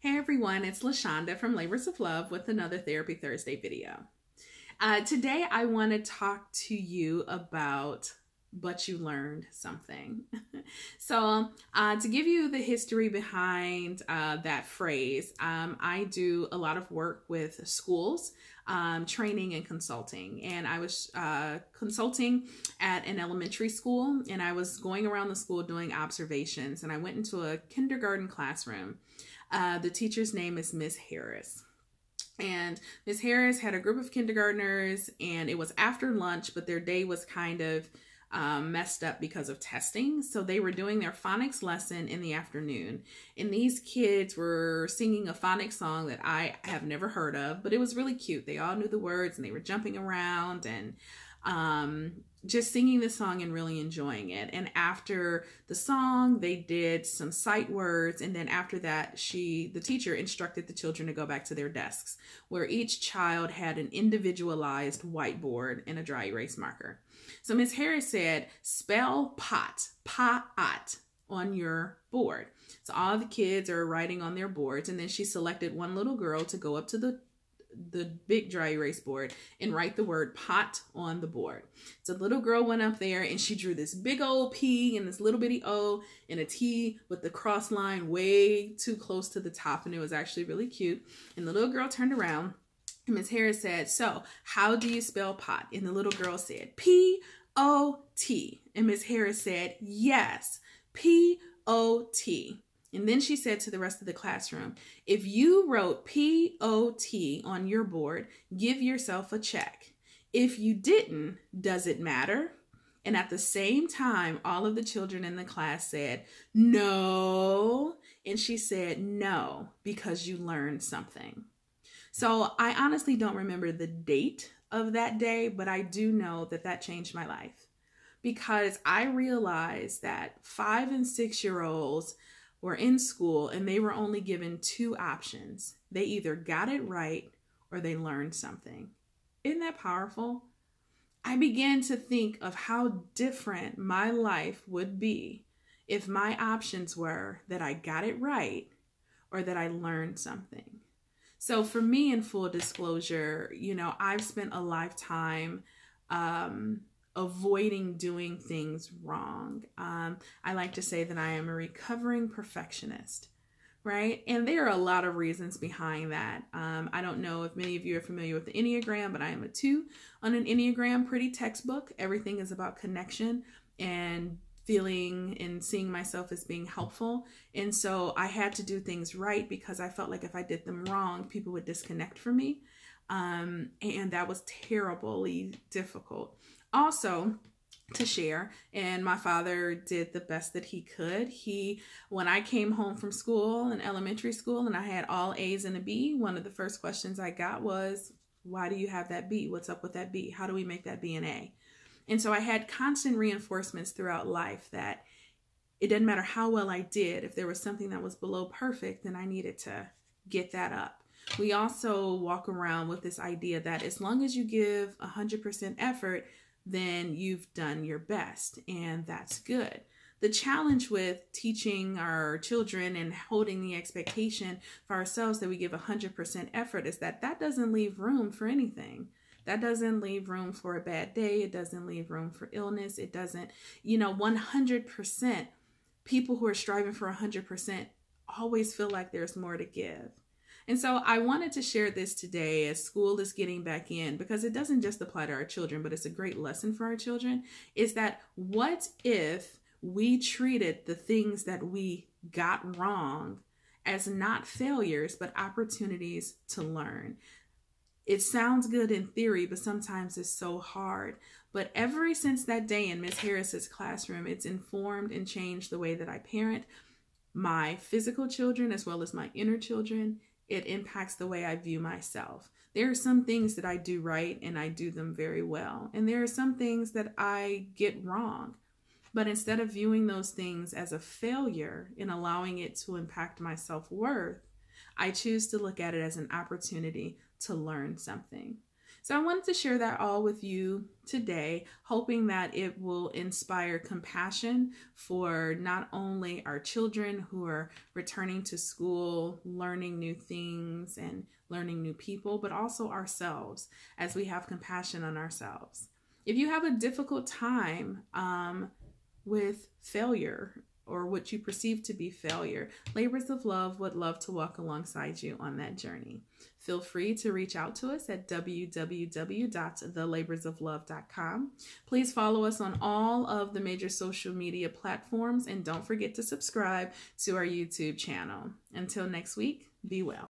Hey everyone, it's La Shanda from Labors of Love with another Therapy Thursday video. Uh, today I want to talk to you about but you learned something. so, uh, to give you the history behind uh, that phrase, um, I do a lot of work with schools, um, training and consulting. And I was uh, consulting at an elementary school, and I was going around the school doing observations. And I went into a kindergarten classroom uh, the teacher's name is Miss Harris. And Miss Harris had a group of kindergartners, and it was after lunch, but their day was kind of um, messed up because of testing. So they were doing their phonics lesson in the afternoon. And these kids were singing a phonics song that I have never heard of, but it was really cute. They all knew the words and they were jumping around and um, just singing the song and really enjoying it. And after the song, they did some sight words. And then after that, she, the teacher, instructed the children to go back to their desks, where each child had an individualized whiteboard and a dry erase marker. So Miss Harris said, spell pot, pot on your board. So all the kids are writing on their boards. And then she selected one little girl to go up to the the big dry erase board and write the word pot on the board. So the little girl went up there and she drew this big old P and this little bitty O and a T with the cross line way too close to the top and it was actually really cute. And the little girl turned around and Miss Harris said, so how do you spell pot? And the little girl said, P-O-T. And Miss Harris said, yes, P-O-T. And then she said to the rest of the classroom, if you wrote P O T on your board, give yourself a check. If you didn't, does it matter? And at the same time, all of the children in the class said, no. And she said, no, because you learned something. So I honestly don't remember the date of that day, but I do know that that changed my life because I realized that five and six year olds were in school and they were only given two options. They either got it right or they learned something. Isn't that powerful? I began to think of how different my life would be if my options were that I got it right or that I learned something. So, for me, in full disclosure, you know, I've spent a lifetime um, avoiding doing things wrong. Um, I like to say that I am a recovering perfectionist, right? And there are a lot of reasons behind that. Um, I don't know if many of you are familiar with the Enneagram, but I am a two on an Enneagram, pretty textbook. Everything is about connection and feeling and seeing myself as being helpful. And so I had to do things right because I felt like if I did them wrong, people would disconnect from me. Um, and that was terribly difficult also to share and my father did the best that he could. He when i came home from school in elementary school and i had all a's and a b one of the first questions i got was why do you have that b? What's up with that b? How do we make that b an a? And so i had constant reinforcements throughout life that it didn't matter how well i did if there was something that was below perfect then i needed to get that up. We also walk around with this idea that as long as you give 100% effort then you've done your best, and that's good. The challenge with teaching our children and holding the expectation for ourselves that we give 100% effort is that that doesn't leave room for anything. That doesn't leave room for a bad day. It doesn't leave room for illness. It doesn't, you know, 100%. People who are striving for 100% always feel like there's more to give. And so I wanted to share this today as school is getting back in because it doesn't just apply to our children, but it's a great lesson for our children. Is that what if we treated the things that we got wrong as not failures, but opportunities to learn? It sounds good in theory, but sometimes it's so hard. But ever since that day in Miss Harris's classroom, it's informed and changed the way that I parent my physical children as well as my inner children it impacts the way I view myself. There are some things that I do right and I do them very well. And there are some things that I get wrong. But instead of viewing those things as a failure and allowing it to impact my self worth, I choose to look at it as an opportunity to learn something. So I wanted to share that all with you today, hoping that it will inspire compassion for not only our children who are returning to school, learning new things and learning new people, but also ourselves as we have compassion on ourselves. If you have a difficult time um, with failure or what you perceive to be failure, Labors of Love would love to walk alongside you on that journey. Feel free to reach out to us at www.thelaborsoflove.com. Please follow us on all of the major social media platforms and don't forget to subscribe to our YouTube channel. Until next week, be well.